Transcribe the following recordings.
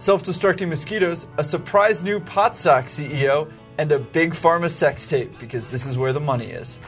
self destructing mosquitoes, a surprise new pot stock CEO, and a big pharma sex tape because this is where the money is.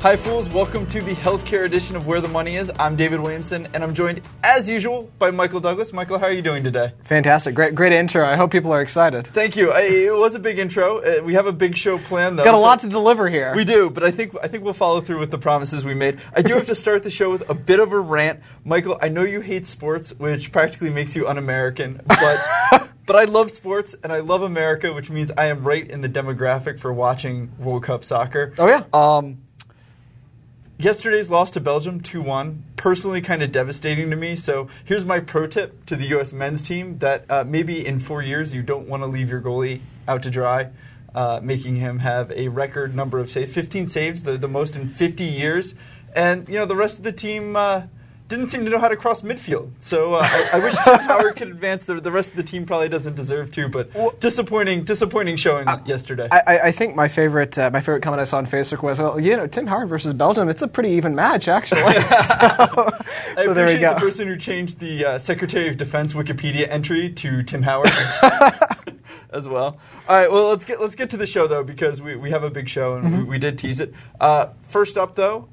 Hi, fools. Welcome to the healthcare edition of Where the Money Is. I'm David Williamson, and I'm joined, as usual, by Michael Douglas. Michael, how are you doing today? Fantastic. Great, great intro. I hope people are excited. Thank you. I, it was a big intro. Uh, we have a big show planned, though. Got a so- lot to deliver here. We do, but I think I think we'll follow through with the promises we made. I do have to start the show with a bit of a rant, Michael. I know you hate sports, which practically makes you un-American, but but I love sports and I love America, which means I am right in the demographic for watching World Cup soccer. Oh, yeah? Um, yesterday's loss to Belgium, two one, personally kind of devastating to me. So here's my pro tip to the U.S. men's team: that uh, maybe in four years you don't want to leave your goalie out to dry. Uh, making him have a record number of saves, 15 saves, the, the most in 50 years, and you know the rest of the team uh, didn't seem to know how to cross midfield. So uh, I, I wish Tim Howard could advance. The, the rest of the team probably doesn't deserve to, but disappointing, disappointing showing yesterday. I, I- I think my favorite uh, my favorite comment I saw on Facebook was, well, you know, Tim Howard versus Belgium. It's a pretty even match, actually. so, I so there we go. the person who changed the uh, Secretary of Defense Wikipedia entry to Tim Howard as well. All right, well let's get let's get to the show though because we, we have a big show and Mm-hmm. we, we did tease it. Uh, first up though,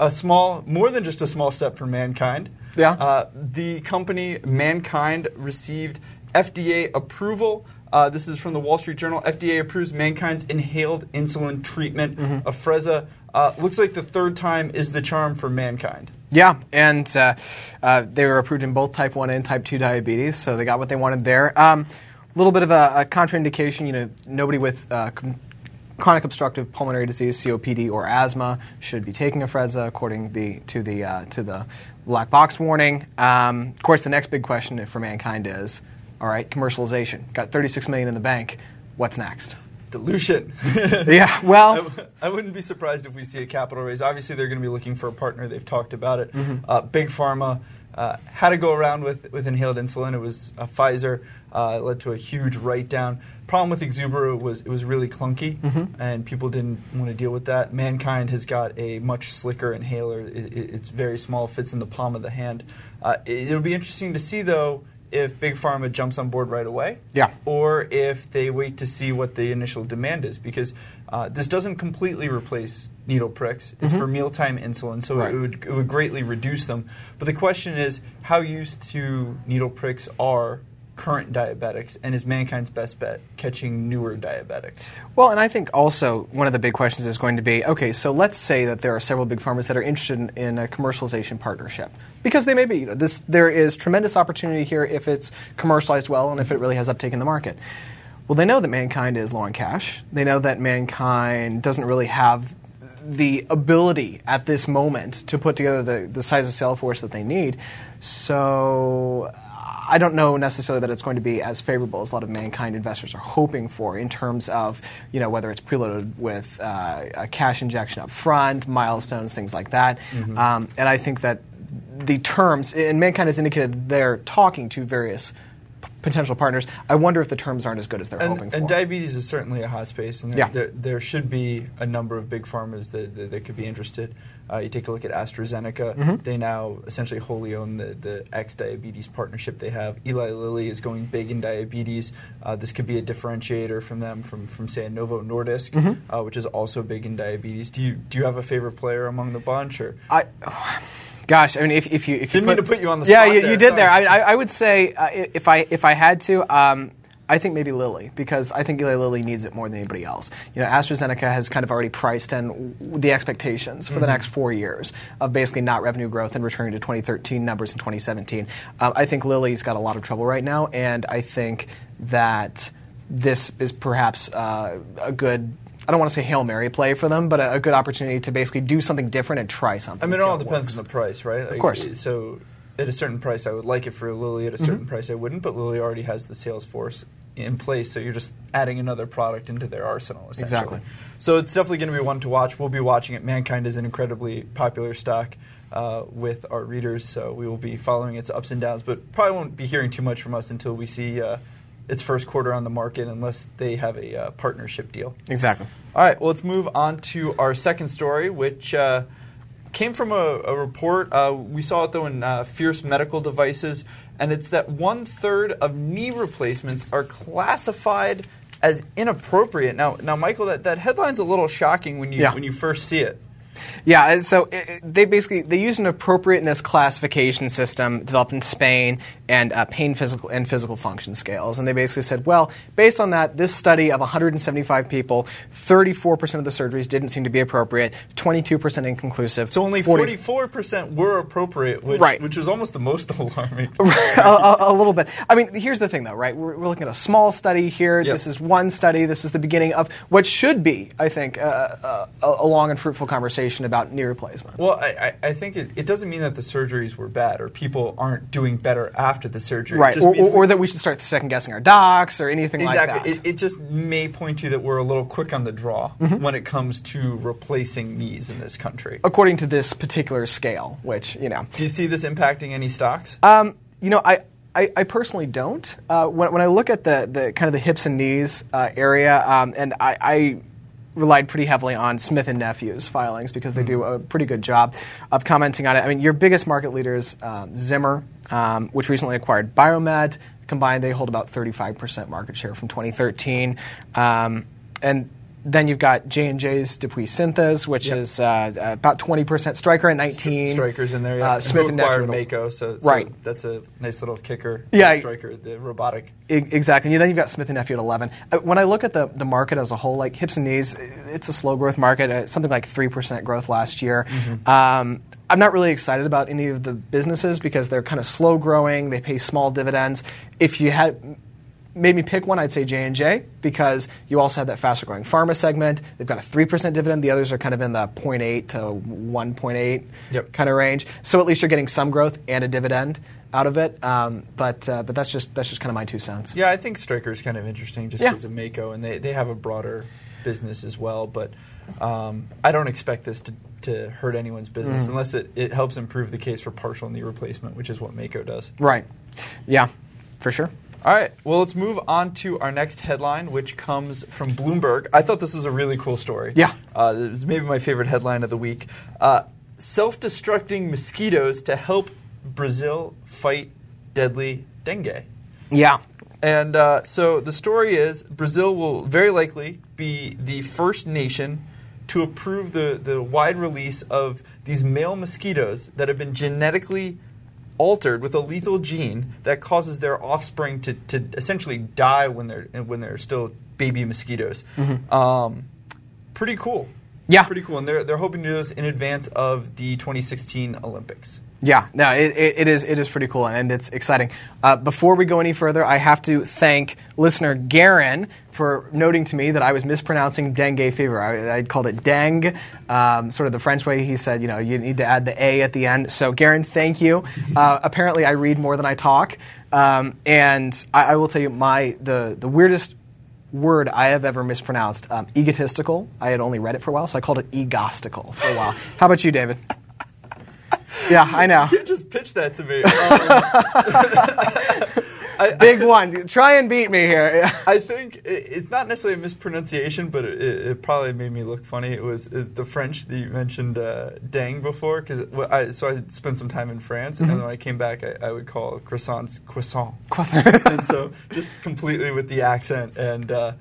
a, small more than just a small step for mankind. Yeah. Uh, the company MannKind received FDA approval. Uh, this is from the Wall Street Journal. FDA approves MannKind's inhaled insulin treatment, Mm-hmm. Afrezza. Uh, looks like the third time is the charm for MannKind. Yeah, and uh, uh, they were approved in both type 1 and type 2 diabetes, so they got what they wanted there. Um, little bit of a, a contraindication, you know, nobody with uh, com- chronic obstructive pulmonary disease, COPD, or asthma should be taking Afrezza according the, to, the, uh, to the black box warning. Um, of course, the next big question for MannKind is, all right, commercialization. Got 36 million in the bank. What's next? Dilution. Yeah, I, well, w- I wouldn't be surprised if we see a capital raise. Obviously, they're going to be looking for a partner. They've talked about it. Mm-hmm. Uh, Big Pharma uh, had to go around with, with inhaled insulin. It was a Pfizer. Uh, it led to a huge write down. Problem with Exubera was it was really clunky, Mm-hmm. and people didn't want to deal with that. MannKind has got a much slicker inhaler. It, it, it's very small, fits in the palm of the hand. Uh, it, it'll be interesting to see though if Big Pharma jumps on board right away Yeah. or if they wait to see what the initial demand is because uh, this doesn't completely replace needle pricks. It's for mealtime insulin, so Mm-hmm. Right. it, would, it would greatly reduce them. But the question is how used to needle pricks are current diabetics, and is MannKind's best bet catching newer diabetics? Well, and I think also one of the big questions is going to be okay, so let's say that there are several big pharmas that are interested in, in a commercialization partnership. Because they may be. You know, this, there is tremendous opportunity here if it's commercialized well and if it really has uptake in the market. Well, they know that MannKind is low on cash. They know that MannKind doesn't really have the ability at this moment to put together the, the size of sales force that they need. So I don't know necessarily that it's going to be as favorable as a lot of MannKind investors are hoping for in terms of you know whether it's preloaded with uh, a cash injection up front, milestones, things like that. Um, and I think that the terms and MannKind has indicated they're talking to various potential partners. I wonder if the terms aren't as good as they're hoping for. and diabetes is certainly a hot space, and there, Yeah. there, there should be a number of big pharmas that, that, that could be interested. Uh, you take a look at AstraZeneca; Mm-hmm. they now essentially wholly own the, the X diabetes partnership they have. Eli Lilly is going big in diabetes. Uh, this could be a differentiator from them, from from say a Novo Nordisk, Mm-hmm. uh, which is also big in diabetes. Do you do you have a favorite player among the bunch, or I, gosh, I mean, if, if you if Didn't mean to put you on the yeah, spot you, there, you did there. I. I, I would say uh, if I if I had to, um, I think maybe Lilly because I think Eli Lilly needs it more than anybody else. You know, AstraZeneca has kind of already priced in the expectations for the Mm-hmm. next four years of basically not revenue growth and returning to 2013 numbers in 2017. Um, I think Lilly's got a lot of trouble right now, and I think that this is perhaps uh, a good. I don't want to say hail mary play for them, but a, a good opportunity to basically do something different and try something. I mean, it all depends works. on the price, right? Of course. So, at a certain price, I would like it for Lilly. At a certain Mm-hmm. price, I wouldn't. But Lilly already has the sales force in place, so you're just adding another product into their arsenal, essentially. Exactly. So it's definitely going to be one to watch. We'll be watching it. MannKind is an incredibly popular stock. Uh, with our readers, so we will be following its ups and downs, but probably won't be hearing too much from us until we see uh, its first quarter on the market, unless they have a uh, partnership deal. Exactly. All right, well, let's move on to our second story, which uh, came from a, a report. Uh, we saw it though in uh, Fierce Medical Devices, and it's that one third of knee replacements are classified as inappropriate. Now, now, Michael, that, that headline's a little shocking when you Yeah. when you first see it. Yeah, so uh, they basically they use an appropriateness classification system developed in Spain and uh, pain physical and physical function scales, and they basically said, well, based on that, this study of 175 people, 34% of the surgeries didn't seem to be appropriate, 22% inconclusive. So only 40 forty-four percent were appropriate, which, Right. which was almost the most alarming. a, a, a little bit. I mean, here's the thing, though, right? We're, we're looking at a small study here. Yep. This is one study. This is the beginning of what should be, I think, uh, uh, a long and fruitful conversation about knee replacement. Well, I, I, think it, it doesn't mean that the surgeries were bad or people aren't doing better after the surgery. Right, just or, or, or that we should start second guessing our docs or anything Exactly. like that. It, it just may point to that we're a little quick on the draw Mm-hmm. when it comes to replacing knees in this country. according to this particular scale, which you know, Do you see this impacting any stocks? um, you know, I. I, I personally don't. Uh, when, when I look at the, the kind of the hips and knees uh, area, um, and I, I relied pretty heavily on Smith and Nephew's filings because they do a pretty good job of commenting on it. I mean, your biggest market leaders, um, Zimmer, um, which recently acquired Biomet, combined they hold about 35% market share from 2013, um, and then you've got J and J's DePuy Synthes, which Yep. is uh, about 20% Stryker at 19. Stryker's in there, yeah. Uh, And Smith and Nephew. Mako, so, so Right. that's a nice little kicker. Yeah. Stryker, the robotic. E- Exactly. And then you've got Smith and Nephew at 11. Uh, When I look at the, the market as a whole, like hips and knees, it's a slow growth market, uh, something like 3% growth last year. Um, I'm not really excited about any of the businesses because they're kind of slow growing. They pay small dividends. If you had made me pick one, I'd say J and J because you also have that faster growing pharma segment. They've got a three percent dividend. The others are kind of in the 0.8 to 1.8 Yep. kind of range. So at least you're getting some growth and a dividend out of it. Um, but uh, but that's just that's just kind of my two cents. Yeah, I think Stryker's kind of interesting just Yeah. because of Mako, and they, they have a broader business as well. But um, I don't expect this to, to hurt anyone's business Mm. unless it, it helps improve the case for partial knee replacement, which is what Mako does. Right. Yeah. For sure. All right, well, let's move on to our next headline, which comes from Bloomberg. I thought this was a really cool story. Yeah. Uh, it was maybe my favorite headline of the week. Uh, Self destructing mosquitoes to help Brazil fight deadly dengue. Yeah. And uh, so the story is Brazil will very likely be the first nation to approve the, the wide release of these male mosquitoes that have been genetically altered with a lethal gene that causes their offspring to, to essentially die when they're when they're still baby mosquitoes. Um, pretty cool. Yeah. Pretty cool. And they're, they're hoping to do this in advance of the 2016 Olympics. Yeah, no, it, it, it is it is pretty cool and it's exciting. Uh, before we go any further, I have to thank listener Garen for noting to me that I was mispronouncing dengue fever. I, I called it dengue, um, sort of the French way. He said, you know, you need to add the a at the end. So Garen, thank you. Uh, apparently, I read more than I talk, um, and I, I will tell you my the the weirdest word I have ever mispronounced. Um, egotistical. I had only read it for a while, so I called it egostical for a while. How about you, David? Yeah, I know. You just pitched that to me. Um, Big one. Try and beat me here. I think i- it's not necessarily a mispronunciation, but it, it probably made me look funny. It was uh, the French that you mentioned uh, "dang" before, because I so I spent some time in France, and then when I came back, I, I would call croissants croissant, and so just completely with the accent, and uh,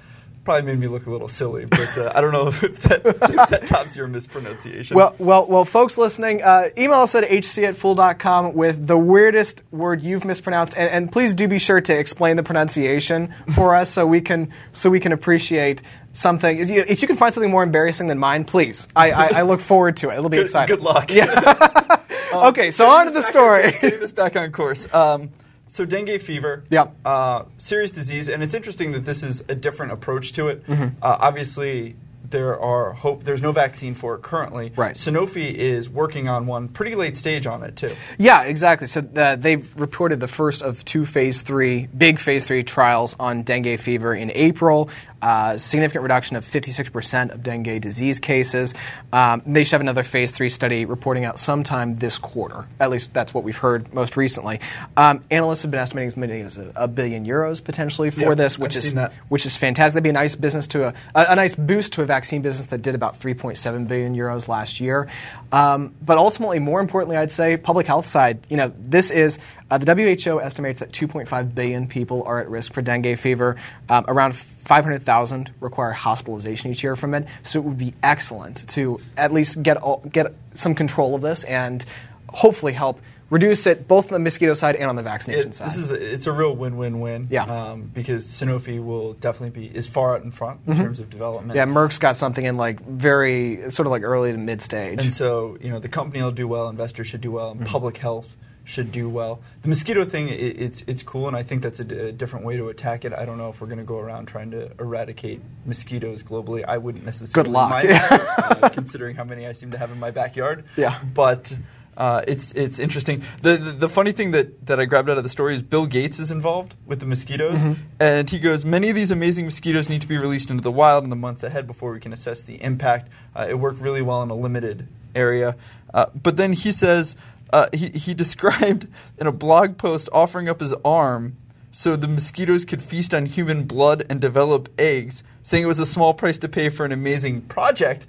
probably made me look a little silly. But uh, I don't know if that, if that tops your mispronunciation. Well, well, well, folks listening, uh, email us at hc at fool.com with the weirdest word you've mispronounced, and, and please do be sure to explain the pronunciation for us so we can so we can appreciate something. If you, can find something more embarrassing than mine, please. I, I, I look forward to it. It'll be good, exciting. good luck. Okay, so on to the story. Getting this back on course. Um, so dengue fever, yeah, uh, serious disease, and it's interesting that this is a different approach to it. Mm-hmm. Uh, obviously, there are hope. There's no vaccine for it currently. Right. Sanofi is working on one, pretty late stage on it too. Yeah, exactly. So uh, they've reported the first of two phase three, big phase three trials on dengue fever in April. Uh, significant reduction of 56% of dengue disease cases. Um, they should have another phase three study reporting out sometime this quarter. At least that's what we've heard most recently. Um, analysts have been estimating as many as a, a billion euros potentially for Yeah, this, which I've is which is fantastic. That'd be a nice business to a, a, a nice boost to a vaccine business that did about 3.7 billion euros last year. Um, but ultimately, more importantly, I'd say public health side. You know, this is uh, the WHO estimates that 2.5 billion people are at risk for dengue fever. Um, around 500,000 require hospitalization each year from it. So it would be excellent to at least get all, get some control of this and hopefully help reduce it both on the mosquito side and on the vaccination It, side. this is a, it's a real win-win-win. Yeah. Um, because Sanofi will definitely be is far out in front in terms of development. Mm-hmm. yeah, Merck's got something in like very sort of like early to mid stage. And so, you know, the company will do well, investors should do well, Mm-hmm. and public health should do well. The mosquito thing, i it's it's cool, and I think that's a, d- a different way to attack it. I don't know if we're going to go around trying to eradicate mosquitoes globally. I wouldn't necessarily. Good luck. uh, considering how many I seem to have in my backyard. Yeah. but. Uh, it's it's interesting. The, the the funny thing that, that I grabbed out of the story is Bill Gates is involved with the mosquitoes, Mm-hmm. and he goes, many of these amazing mosquitoes need to be released into the wild in the months ahead before we can assess the impact. Uh, it worked really well in a limited area, uh, but then he says uh, he he described in a blog post offering up his arm so the mosquitoes could feast on human blood and develop eggs, saying it was a small price to pay for an amazing project.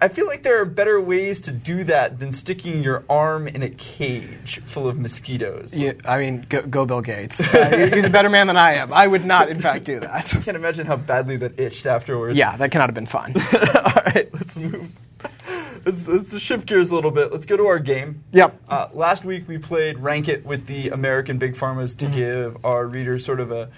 I feel like there are better ways to do that than sticking your arm in a cage full of mosquitoes. Yeah, I mean, go, go Bill Gates. Uh, he's a better man than I am. I would not, in fact, do that. I can't imagine how badly that itched afterwards. Yeah, that cannot have been fun. All right, let's move. Let's, let's shift gears a little bit. Let's go to our game. Yep. Uh, last week we played Rank It with the American Big Pharmas Mm-hmm. to give our readers sort of a,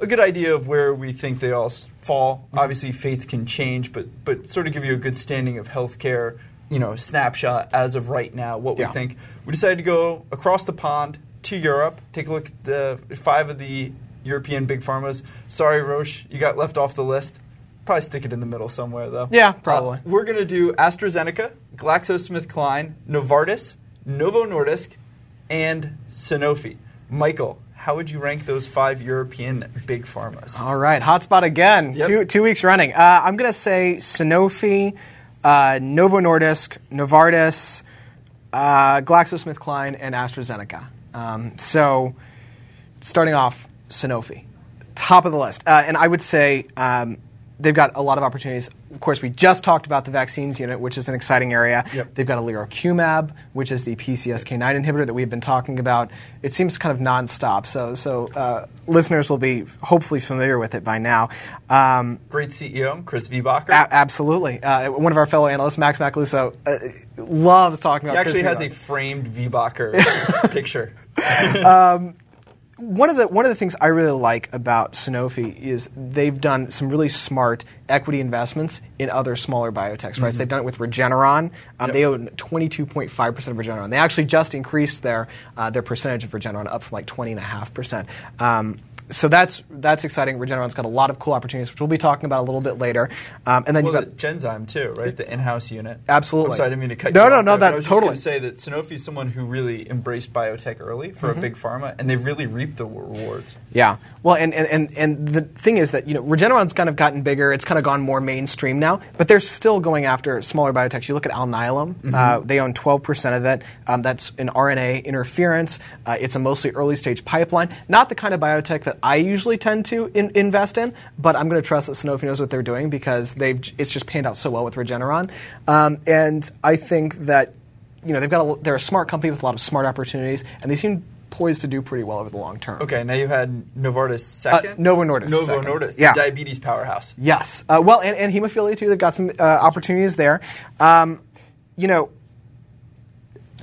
a good idea of where we think they all fall. Mm-hmm. Obviously, fates can change, but but sort of give you a good standing of healthcare. You know, snapshot as of right now, what Yeah. we think. We decided to go across the pond to Europe, take a look at the five of the European big pharmas. Sorry, Roche, you got left off the list. Probably stick it in the middle somewhere, though. Yeah, probably. Uh, we're going to do AstraZeneca, GlaxoSmithKline, Novartis, Novo Nordisk, and Sanofi. Michael, how would you rank those five European big pharmas? All right, hotspot again. Yep. Two two weeks running. Uh, I'm going to say Sanofi, uh, Novo Nordisk, Novartis, uh, GlaxoSmithKline, and AstraZeneca. Um, so, starting off, Sanofi, top of the list, uh, and I would say um, they've got a lot of opportunities. Of course, we just talked about the vaccines unit, which is an exciting area. Yep. They've got Alirocumab, which is the PCSK9 inhibitor that we've been talking about. It seems kind of nonstop, so so uh, listeners will be hopefully familiar with it by now. Um, Great CEO, Chris Viehbacher. a- absolutely, uh, one of our fellow analysts, Max Macaluso, uh, loves talking about. he actually Chris has a framed Viehbacher picture. One of the one of the things I really like about Sanofi is they've done some really smart equity investments in other smaller biotechs. Right, so they've done it with Regeneron. Um, Yep. They own twenty two point five percent of Regeneron. They actually just increased their uh, their percentage of Regeneron up from like twenty and a half percent. Um, so that's that's exciting. Regeneron's got a lot of cool opportunities, which we'll be talking about a little bit later. Um, and then Well, you've got the Genzyme too, right? The in-house unit. Absolutely. I'm sorry, I didn't mean to cut No, you no, off no, there, that- I was totally. just say that Sanofi is someone who really embraced biotech early for a big pharma, and they've really reaped the rewards. Yeah. Well, and, and, and, and the thing is that, you know, Regeneron's kind of gotten bigger. It's kind of gone more mainstream now, but they're still going after smaller biotechs. You look at Alnylam, uh, they own 12% of it. Um, that's an RNA interference. Uh, it's a mostly early stage pipeline. Not the kind of biotech that I usually tend to in, invest in, but I'm going to trust that Sanofi knows what they're doing because they've, it's just panned out so well with Regeneron. Um, and I think that, you know, they've got a, they're a smart company with a lot of smart opportunities, and they seem poised to do pretty well over the long term. Okay, now you had Novartis second. Uh, Novo Nordisk Novo second. Nordisk, Yeah. diabetes powerhouse. Yes. Uh, well, and, and hemophilia too. They've got some uh, opportunities there. Um, you know,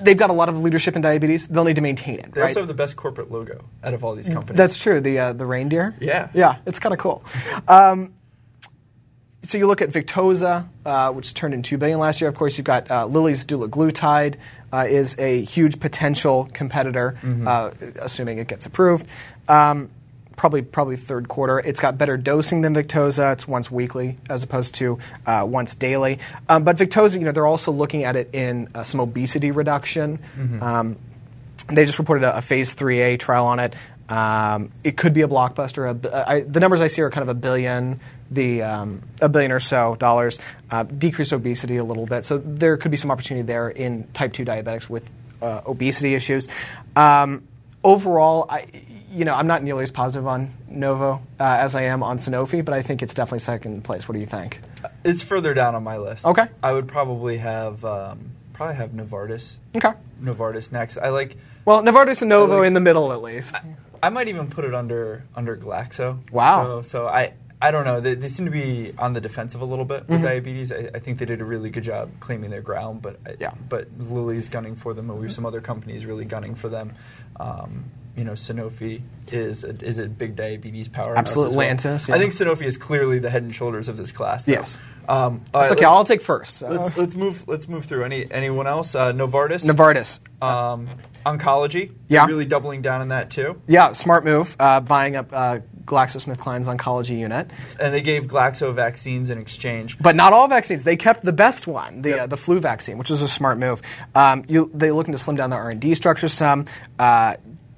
they've got a lot of leadership in diabetes. They'll need to maintain it. They right? also have the best corporate logo out of all these companies. That's true. The uh, the reindeer. Yeah. Yeah. It's kind of cool. Um, so you look at Victoza, uh, which turned in two billion last year. Of course, you've got uh, Lilly's dulaglutide uh, is a huge potential competitor, uh, assuming it gets approved. Um, probably probably third quarter. It's got better dosing than Victoza. It's once weekly as opposed to uh, once daily. Um, but Victoza, you know, they're also looking at it in uh, some obesity reduction. Um, they just reported a, a phase 3A trial on it. Um, it could be a blockbuster. A I, the numbers I see are kind of a billion, the um, a billion or so dollars, uh, decrease obesity a little bit. So there could be some opportunity there in type two diabetics with uh, obesity issues. Um, overall, I, you know, I'm not nearly as positive on Novo uh, as I am on Sanofi, but I think it's definitely second place. What do you think? It's further down on my list. Okay. I would probably have um, probably have Novartis. Okay. Novartis next. I like. Well, Novartis and Novo like- in the middle at least. I might even put it under under Glaxo. Wow. So, so I I don't know. They, they seem to be on the defensive a little bit Mm-hmm. with diabetes. I, I think they did a really good job claiming their ground, but I, Yeah. but Lilly's gunning for them, and we have some other companies really gunning for them. Um, you know, Sanofi is a, is a big diabetes powerhouse. Absolute well. Lantus, I think Sanofi is clearly the head and shoulders of this class. though. Yes. Um, It's right, okay. I'll take first. So. Let's let's move let's move through. Any anyone else? Uh, Novartis. Novartis. Um, oncology. Yeah. Really doubling down on that too. Yeah, smart move. Uh, buying up uh, GlaxoSmithKline's oncology unit, And they gave Glaxo vaccines in exchange. but not all vaccines. They kept the best one, the Yep. uh, the flu vaccine, which was a smart move. Um, you, they looking to slim down the R and D structure some.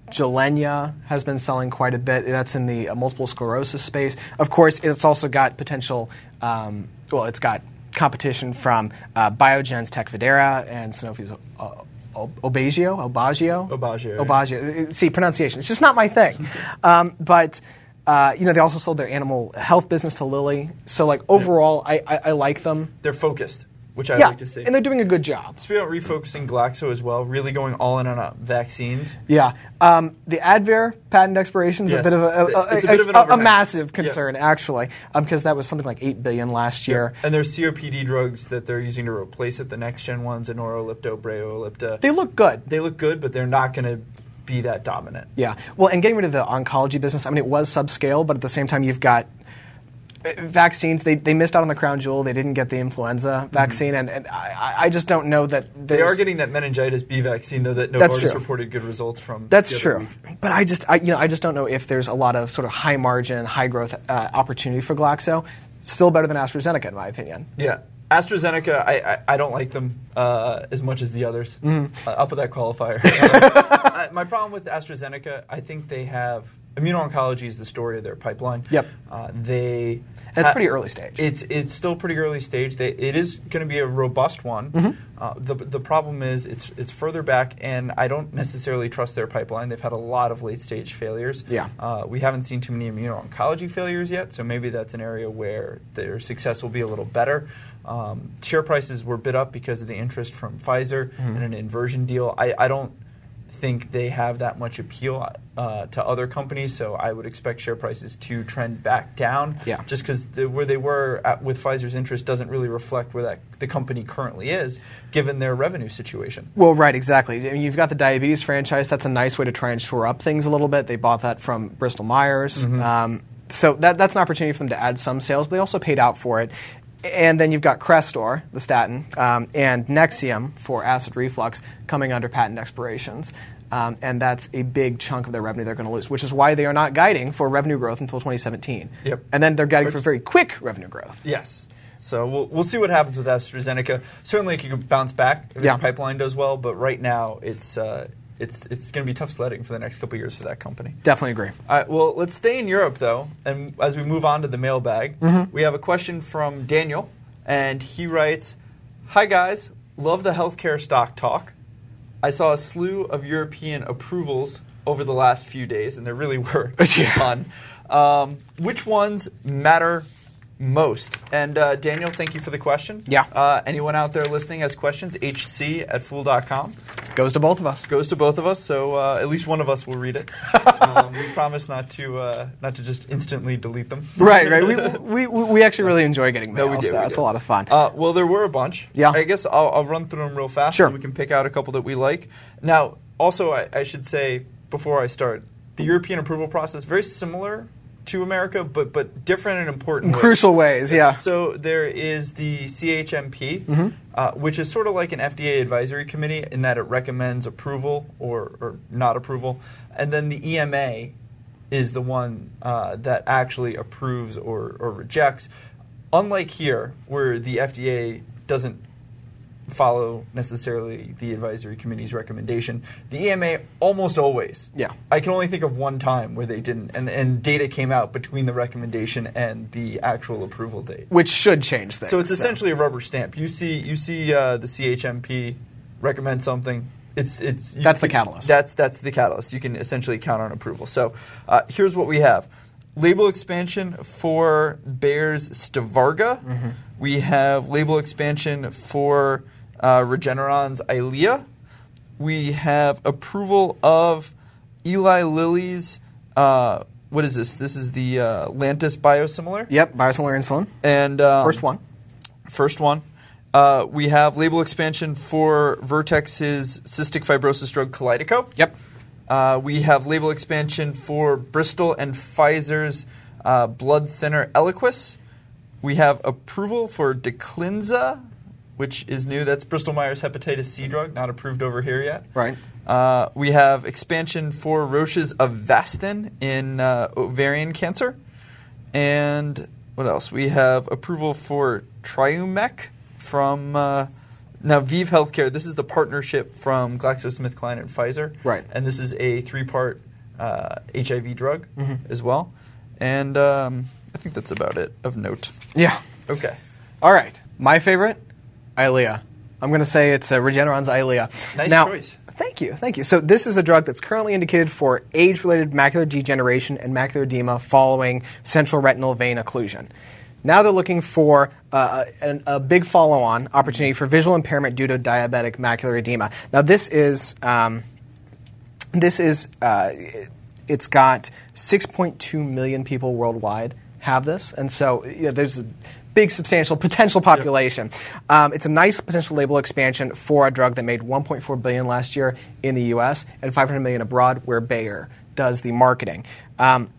Uh, Gilenya has been selling quite a bit. That's in the uh, multiple sclerosis space. Of course, it's also got potential. Um, well, it's got competition from uh, Biogen's Tecfidera and Sanofi's uh, Ob- Aubagio, Aubagio, Aubagio, yeah. Aubagio. See, pronunciation. It's just not my thing. um, but uh, you know, they also sold their animal health business to Lilly. So, like overall, I, I, I like them. They're focused, which I yeah, like to see. and they're doing a good job. Speaking about refocusing Glaxo as well, really going all in on uh, vaccines. Yeah, um, the Advair patent expiration is a bit of a, a, a a- massive Yeah. concern actually, um, because that was something like eight billion last year. And there's COPD drugs that they're using to replace it, the next gen ones, Anoro Ellipta, Breolipta. They look good. They look good, but they're not going to be that dominant. Yeah. Well, and getting rid of the oncology business, I mean, it was subscale, but at the same time, you've got vaccines. They, they missed out on the crown jewel. They didn't get the influenza vaccine, and, and I, I just don't know that Mm-hmm. They are getting that meningitis B vaccine, though, that Novartis reported good results from. That's true, week. but I just, I, you know, I just don't know if there's a lot of sort of high margin, high growth uh, opportunity for Glaxo. Still better than AstraZeneca, in my opinion. Yeah. AstraZeneca, I, I, I don't like them uh, as much as the others. Mm-hmm. Uh, I'll put that qualifier. Uh, my problem with AstraZeneca, I think they have immuno-oncology is the story of their pipeline. Yep. Uh, they. It's pretty early stage. It's it's still pretty early stage. They, it is going to be a robust one. Mm-hmm. Uh, the the problem is it's it's further back, and I don't necessarily trust their pipeline. They've had a lot of late stage failures. Yeah. Uh, we haven't seen too many immuno-oncology failures yet, so maybe that's an area where their success will be a little better. Um, share prices were bid up because of the interest from Pfizer Mm-hmm. and an inversion deal. I, I don't think they have that much appeal uh, to other companies, so I would expect share prices to trend back down. Yeah. Just because the, where they were at, with Pfizer's interest doesn't really reflect where that the company currently is, given their revenue situation. Well, right, exactly. I mean, you've got the diabetes franchise. That's a nice way to try and shore up things a little bit. They bought that from Bristol Myers. Um, so that, that's an opportunity for them to add some sales, but they also paid out for it. And then you've got Crestor, the statin, um, and Nexium for acid reflux coming under patent expirations. Um, and that's a big chunk of their revenue they're going to lose, which is why they are not guiding for revenue growth until 2017. Yep. And then they're guiding Which- for very quick revenue growth. Yes. So we'll, we'll see what happens with AstraZeneca. Certainly, it could bounce back if Yeah. its pipeline does well, but right now it's uh, it's it's going to be tough sledding for the next couple of years for that company. Definitely agree. All right, well, let's stay in Europe though, and as we move on to the mailbag, we have a question from Daniel, and he writes, "Hi guys, love the healthcare stock talk. I saw a slew of European approvals over the last few days, and there really were a ton. Um, which ones matter most?" And uh, Daniel, thank you for the question. Yeah. Uh, anyone out there listening has questions? HC at fool.com Goes to both of us. goes to both of us, so uh, at least one of us will read it. um, we promise not to uh, not to just instantly delete them. Right, right. We, we, we actually really enjoy getting them. No, we do, so we it's do. a lot of fun. Uh, well, there were a bunch. Yeah. I guess I'll, I'll run through them real fast. Sure. And we can pick out a couple that we like. Now, also, I, I should say before I start, the European approval process very similar to America, but but different and important. ways. Crucial ways, yeah. So there is the CHMP, uh, which is sort of like an FDA advisory committee in that it recommends approval or, or not approval, and then the EMA is the one uh, that actually approves or, or rejects. Unlike here, where the FDA doesn't follow necessarily the advisory committee's recommendation. The EMA almost always. Yeah. I can only think of one time where they didn't, and, and data came out between the recommendation and the actual approval date. which should change things. So it's essentially a rubber stamp. You see, you see uh, the CHMP recommend something. It's it's That's the catalyst. That's that's the catalyst. You can essentially count on approval. So uh, here's what we have: label expansion for Bayer's Stivarga. Mm-hmm. We have label expansion for uh, Regeneron's Eylea. We have approval of Eli Lilly's. Uh, what is this? This is the uh, Lantus biosimilar. Yep, biosimilar insulin. And um, First one. First one. Uh, we have label expansion for Vertex's cystic fibrosis drug Kalydeco. Yep. Uh, we have label expansion for Bristol and Pfizer's uh, blood thinner Eliquis. We have approval for Daklinza, which is new. That's Bristol Myers hepatitis C drug, not approved over here yet. Right. Uh, we have expansion for Roche's Avastin in uh, ovarian cancer. And what else? We have approval for Triumec from uh, now ViiV Healthcare. This is the partnership from GlaxoSmithKline and Pfizer. Right. And this is a three-part uh, HIV drug as well. And um, I think that's about it of note. Yeah. Okay. All right. My favorite, Eylea. I'm going to say it's uh, Regeneron's Eylea. Nice now, choice. Thank you. Thank you. So this is a drug that's currently indicated for age-related macular degeneration and macular edema following central retinal vein occlusion. Now they're looking for uh, an, a big follow-on opportunity for visual impairment due to diabetic macular edema. Now this is um, this is uh, it's got 6.2 million people worldwide have this, and so you know, there's a big substantial potential population. Um, it's a nice potential label expansion for a drug that made 1.4 billion last year in the U.S. and 500 million abroad, where Bayer does the marketing. Um,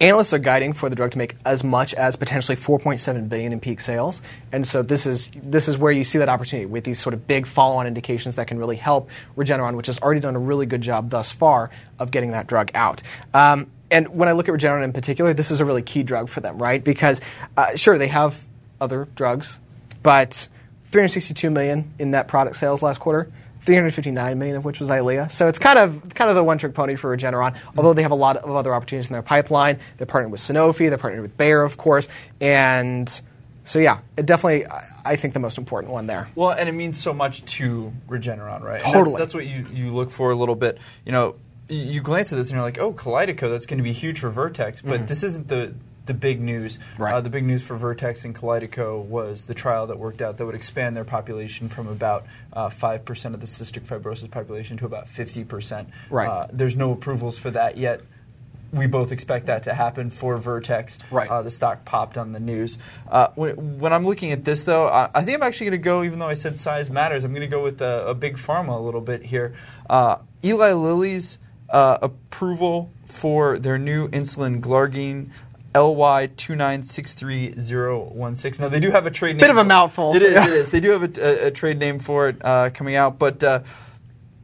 Analysts are guiding for the drug to make as much as potentially 4.7 billion in peak sales, and so this is this is where you see that opportunity with these sort of big follow-on indications that can really help Regeneron, which has already done a really good job thus far of getting that drug out. Um, and when I look at Regeneron in particular, this is a really key drug for them, right? Because uh, sure, they have other drugs, but 362 million in net product sales last quarter. 359 million of which was Eylea. So it's kind of kind of the one-trick pony for Regeneron. Although they have a lot of other opportunities in their pipeline. They're partnered with Sanofi. They're partnered with Bayer, of course. And so yeah, it definitely I- think the most important one there. Well, and it means so much to Regeneron, right? Totally. That's, that's what you, you look for a little bit. You know, you glance at this and you're like, oh, Kalydeco, that's going to be huge for Vertex. But this isn't the the big news. Mm-hmm. Right. Uh, the big news for Vertex and Kalydeco was the trial that worked out that would expand their population from about uh, 5% of the cystic fibrosis population to about 50%. Right. Uh, there's no approvals for that yet. We both expect that to happen for Vertex. Right. Uh, the stock popped on the news. Uh, when, when I'm looking at this, though, I, I think I'm actually going to go, even though I said size matters, I'm going to go with a, a big pharma a little bit here. Uh, Eli Lilly's uh, approval for their new insulin Glargine. LY two nine six three zero one six. Now they do have a trade name. Bit of a mouthful. It is. It is. They do have a, a, a trade name for it uh, coming out, but uh,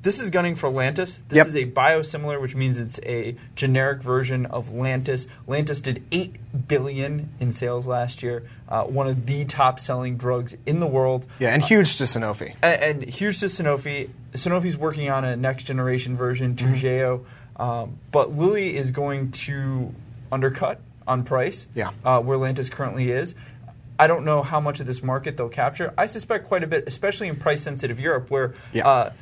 this is gunning for Lantus. This Yep. is a biosimilar, which means it's a generic version of Lantus. Lantus did eight billion in sales last year. Uh, one of the top-selling drugs in the world. Yeah, and huge to Sanofi. And, and here's to Sanofi. Sanofi's working on a next-generation version, Mm-hmm. Um, but Lilly is going to undercut on price. Yeah. Uh, where Lantus currently is. I don't know how much of this market they'll capture. I suspect quite a bit, especially in price-sensitive Europe, where Yeah. uh,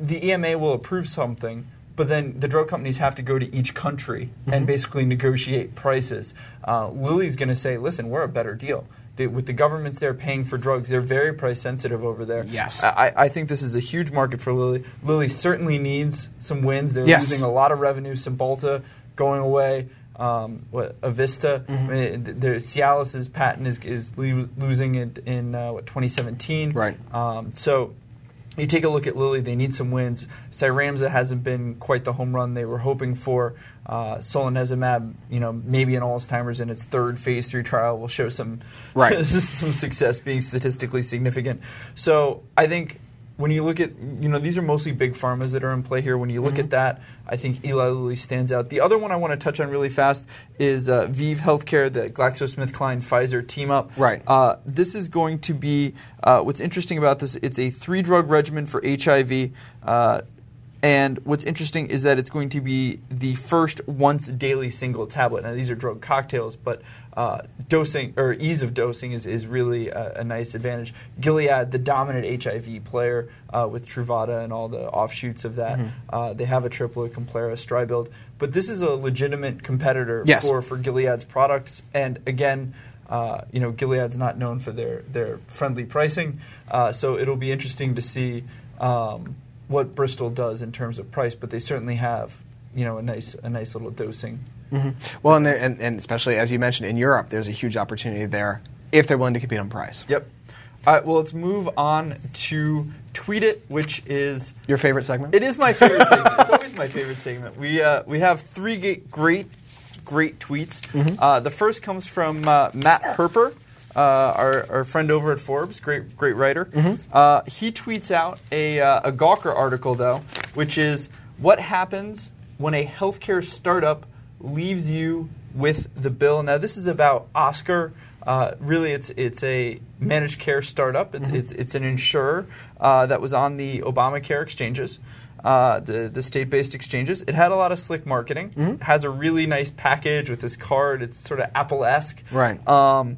the EMA will approve something, but then the drug companies have to go to each country Mm-hmm. and basically negotiate prices. Uh, Lilly's going to say, "Listen, we're a better deal." They, with the governments there paying for drugs, they're very price sensitive over there. Yes. I, I think this is a huge market for Lilly. Lilly certainly needs some wins. They're Yes. losing a lot of revenue. Cymbalta going away. Um, what Evista, Mm-hmm. I mean, th- their Cialis's patent is is losing it in uh, what 2017. Right. Um, so you take a look at Lilly; they need some wins. Cyramza hasn't been quite the home run they were hoping for. Uh, Solanezumab, you know, maybe in Alzheimer's in its third phase three trial will show some Right. some success, being statistically significant. So I think when you look at, you know, these are mostly big pharmas that are in play here. When you look Mm-hmm. at that, I think Eli Lilly stands out. The other one I want to touch on really fast is uh, ViiV Healthcare, the GlaxoSmithKline Pfizer team up. Right. Uh, this is going to be uh, what's interesting about this. It's a three drug regimen for HIV. Uh, and what's interesting is that it's going to be the first once daily single tablet. Now, these are drug cocktails, but uh, dosing or ease of dosing is, is really a, a nice advantage. Gilead, the dominant HIV player uh, with Truvada and all the offshoots of that, uh, they have a triplet, Complera, Stribild. But this is a legitimate competitor Yes. for, for Gilead's products. And again, uh, you know, Gilead's not known for their, their friendly pricing, uh, so it'll be interesting to see um, what Bristol does in terms of price. But they certainly have, you know, a nice a nice little dosing. Mhm. Well, and, there, and, and especially as you mentioned in Europe, there's a huge opportunity there if they're willing to compete on price. Yep. All right. Well, let's move on to Tweet It, which is Your favorite segment? It is my favorite segment. It's always my favorite segment. We uh, we have three ga- great great tweets. Uh, the first comes from uh, Matt Herper, uh, our, our friend over at Forbes, great great writer. Uh, he tweets out a uh, a Gawker article though, which is what happens when a healthcare startup leaves you with the bill. Now this is about Oscar. Uh, really, it's it's a managed care startup. It's it's, it's an insurer uh, that was on the Obamacare exchanges, uh, the the state-based exchanges. It had a lot of slick marketing. It has a really nice package with this card. It's sort of Apple-esque. Right. Um,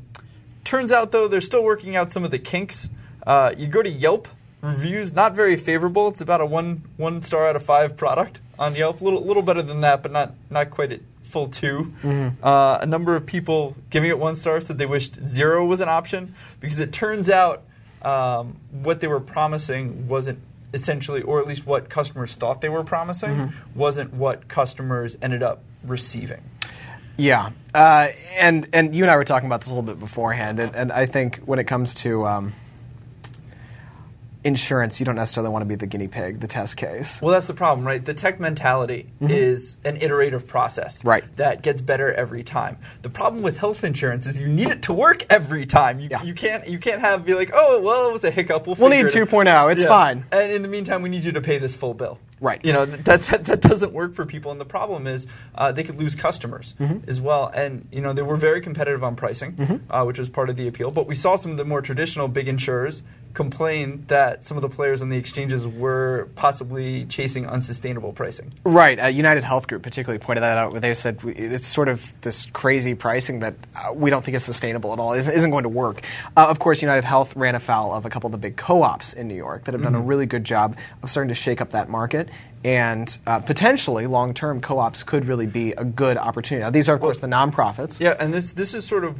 turns out though, they're still working out some of the kinks. Uh, you go to Yelp reviews, not very favorable. It's about a one one star out of five product on Yelp. A little little better than that, but not not quite at full 2 Uh, a number of people giving it one star said they wished zero was an option because it turns out um, what they were promising wasn't essentially, or at least what customers thought they were promising, wasn't what customers ended up receiving. Yeah, uh, and and you and I were talking about this a little bit beforehand, and, and I think when it comes to um, insurance, you don't necessarily want to be the guinea pig, the test case. Well, that's the problem, right? The tech mentality is an iterative process Mm-hmm. Right. that gets better every time. The problem with health insurance is you need it to work every time. You, Yeah. you can't you can't have be like, oh, well, it was a hiccup. We'll, We'll need it 2.0, it's fine. And in the meantime, we need you to pay this full bill. Right. You know that that, that doesn't work for people, and the problem is uh, they could lose customers Mm-hmm. as well. And you know they were very competitive on pricing, uh, which was part of the appeal. But we saw some of the more traditional big insurers complain that some of the players on the exchanges were possibly chasing unsustainable pricing. Right. Uh, United Health Group particularly pointed that out, where they said it's sort of this crazy pricing that uh, we don't think is sustainable at all, isn't, isn't going to work. Uh, of course, United Health ran afoul of a couple of the big co-ops in New York that have done a really good job of starting to shake up that market. And uh, potentially, long-term, co-ops could really be a good opportunity. Now, these are, of course, the nonprofits. Yeah, and this this is sort of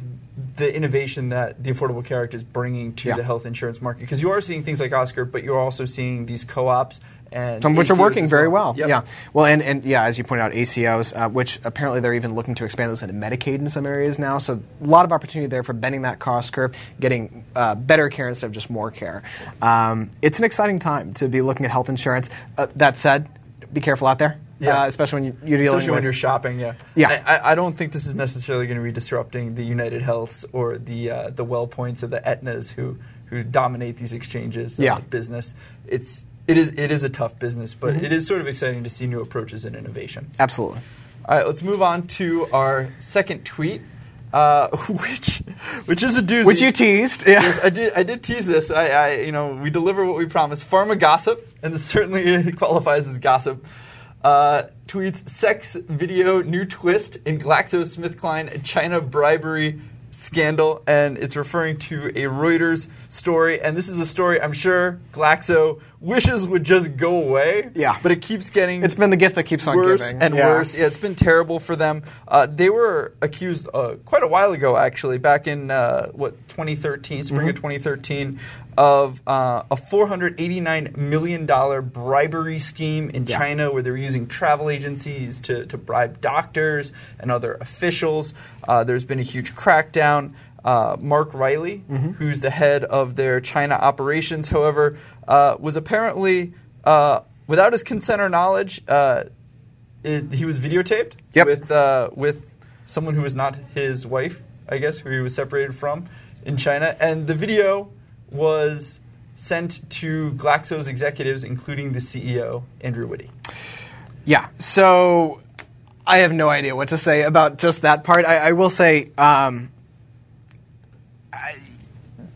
the innovation that the Affordable Care Act is bringing to Yeah. the health insurance market because you are seeing things like Oscar, but you're also seeing these co-ops and Some of which are working very well. Yep. Yeah. Well, and, and yeah, as you pointed out, ACOs, uh, which apparently they're even looking to expand those into Medicaid in some areas now. So a lot of opportunity there for bending that cost curve, getting uh, better care instead of just more care. Um, it's an exciting time to be looking at health insurance. Uh, that said, be careful out there, Yeah. uh, especially when you- you're dealing Especially with. when you're shopping, yeah. Yeah. I, I- don't think this is necessarily going to be disrupting the United Healths or the uh, the Well Points or the Aetnas who who dominate these exchanges uh, Yeah. business. It's it is it is a tough business, but Mm-hmm. it is sort of exciting to see new approaches and innovation. Absolutely. All right, let's move on to our second tweet, uh, which which is a doozy. Which you teased. Yeah. Yes, I did. I did tease this. I, I, you know, we deliver what we promise. Pharma gossip, and this certainly qualifies as gossip. Uh, tweets: Sex video new twist in GlaxoSmithKline China bribery scandal, and it's referring to a Reuters story. And this is a story I'm sure Glaxo wishes would just go away. Yeah. but it keeps getting It's been the gift that keeps on worse giving. and Yeah. worse. Yeah, it's been terrible for them. Uh, they were accused uh, quite a while ago, actually, back in uh, what 2013, spring Mm-hmm. of 2013, of uh, a 489 million dollar bribery scheme in Yeah. China, where they were using travel agencies to to bribe doctors and other officials. Uh, there's been a huge crackdown. Uh, Mark Reilly, Mm-hmm. who's the head of their China operations, however, uh, was apparently uh, without his consent or knowledge. Uh, it, he was videotaped Yep. with uh, with someone who was not his wife, I guess, who he was separated from in China, and the video was sent to Glaxo's executives, including the CEO, Andrew Witty. Yeah. So I have no idea what to say about just that part. I, I will say um,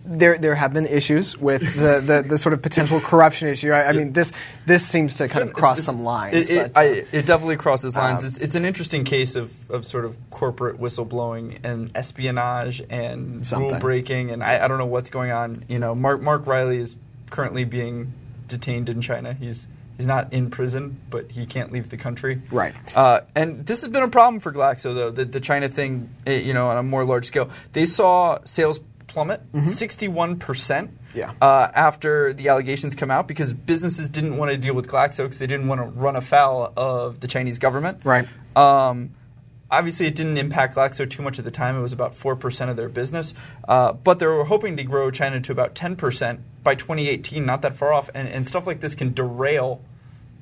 there there have been issues with the, the, the sort of potential corruption issue. I, I mean, this this seems to kind of cross It's- some lines. It, it, but, uh, I, it definitely crosses lines. um, it's, it's an interesting case of, of sort of corporate whistleblowing and espionage and Something. rule breaking, and I, I don't know what's going on. You know, Mark Mark Reilly is currently being detained in China. He's he's not in prison, but he can't leave the country. Right. Uh, and this has been a problem for Glaxo, though. The, the China thing, eh, you know, on a more large scale, they saw sales plummet sixty-one percent. Mm-hmm. Yeah. Uh, after the allegations come out, because businesses didn't want to deal with Glaxo because they didn't want to run afoul of the Chinese government. Right. Um, obviously, it didn't impact Glaxo too much at the time. It was about 4% of their business. Uh, but they were hoping to grow China to about 10% by 2018, not that far off. And, and stuff like this can derail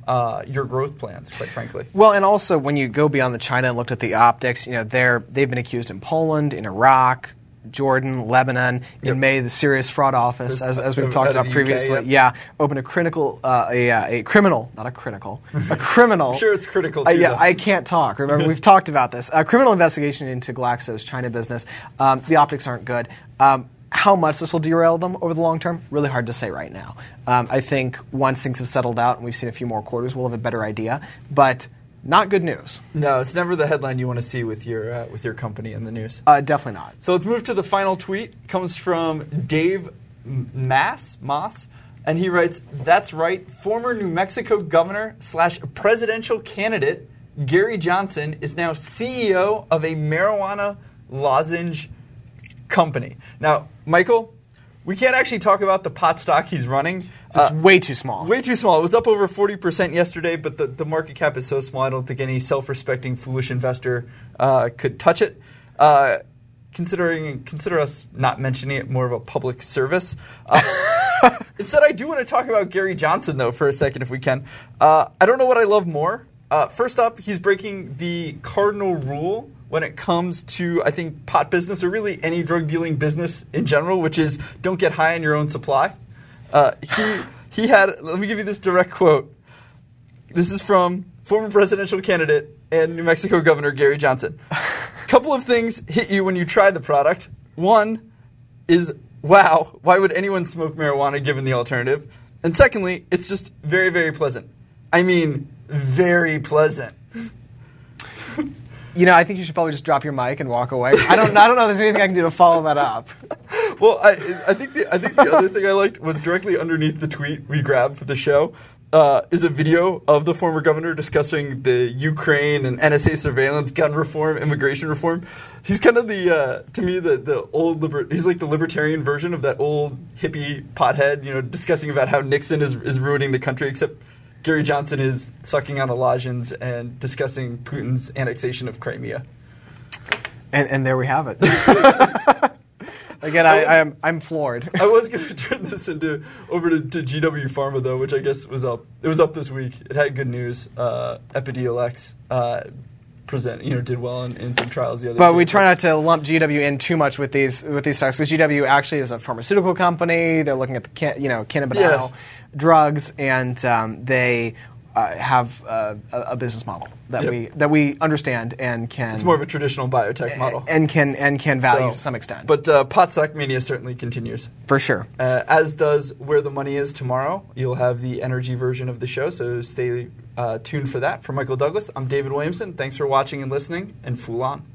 uh, your growth plans, quite frankly. Well, and also when you go beyond the China and looked at the optics, you know, they're they've been accused in Poland, in Iraq, Jordan, Lebanon. Yep. In May, the Serious Fraud Office, as, as we've talked about the UK, previously, yep. yeah, opened a critical, uh, a, uh, a criminal, not a critical, a criminal. I'm sure it's critical, Uh, yeah, though. I can't talk. Remember, we've talked about this. A criminal investigation into Glaxo's China business. Um, the optics aren't good. Um, how much this will derail them over the long term, really hard to say right now. Um, I think once things have settled out and we've seen a few more quarters, we'll have a better idea. But not good news. No, it's never the headline you want to see with your, uh, with your company in the news. Uh, definitely not. So let's move to the final tweet. It comes from Dave Mass, Moss, and he writes, "That's right. Former New Mexico governor slash presidential candidate Gary Johnson is now CEO of a marijuana lozenge company." Now, Michael, we can't actually talk about the pot stock he's running. It's Uh, way too small. Way too small. It was up over 40% yesterday, but the, the market cap is so small, I don't think any self respecting, foolish investor uh, could touch it. Uh, considering Consider us not mentioning it more of a public service. Uh, instead, I do want to talk about Gary Johnson, though, for a second, if we can. Uh, I don't know what I love more. Uh, first up, he's breaking the cardinal rule when it comes to, I think, pot business or really any drug dealing business in general, which is don't get high on your own supply. Uh, he he had. Let me give you this direct quote. This is from former presidential candidate and New Mexico Governor Gary Johnson. A couple of things hit you when you try the product. One is wow, why would anyone smoke marijuana given the alternative? And secondly, it's just very very pleasant. I mean, very pleasant. You know, I think you should probably just drop your mic and walk away. I don't. I don't know. if There's anything I can do to follow that up. Well, I, I think the, I think the other thing I liked was directly underneath the tweet we grabbed for the show uh, is a video of the former governor discussing the Ukraine and NSA surveillance, gun reform, immigration reform. He's kind of the uh, to me the the old liber- he's like the libertarian version of that old hippie pothead, you know, discussing about how Nixon is is ruining the country, except. Gary Johnson is sucking on a lozenge and discussing Putin's annexation of Crimea. And, and there we have it. Again, I, I am I'm floored. I was going to turn this into over to, to GW Pharma though, which I guess was up. It was up this week. It had good news. Uh, Epidiolex uh, present, you know, did well in, in some trials the other. But day. we try not to lump GW in too much with these with these stocks because GW actually is a pharmaceutical company. They're looking at the can, you know cannabidiol Yeah. drugs, and um, they uh, have uh, a, a business model that Yep. we that we understand and can It's more of a traditional biotech model. and can and can value So- to some extent. But uh, Potstock Mania certainly continues. for sure. Uh, as does Where the Money Is tomorrow. You'll have the energy version of the show, so stay uh, tuned for that. For Michael Douglass, I'm David Williamson. Thanks for watching and listening, and Fool On.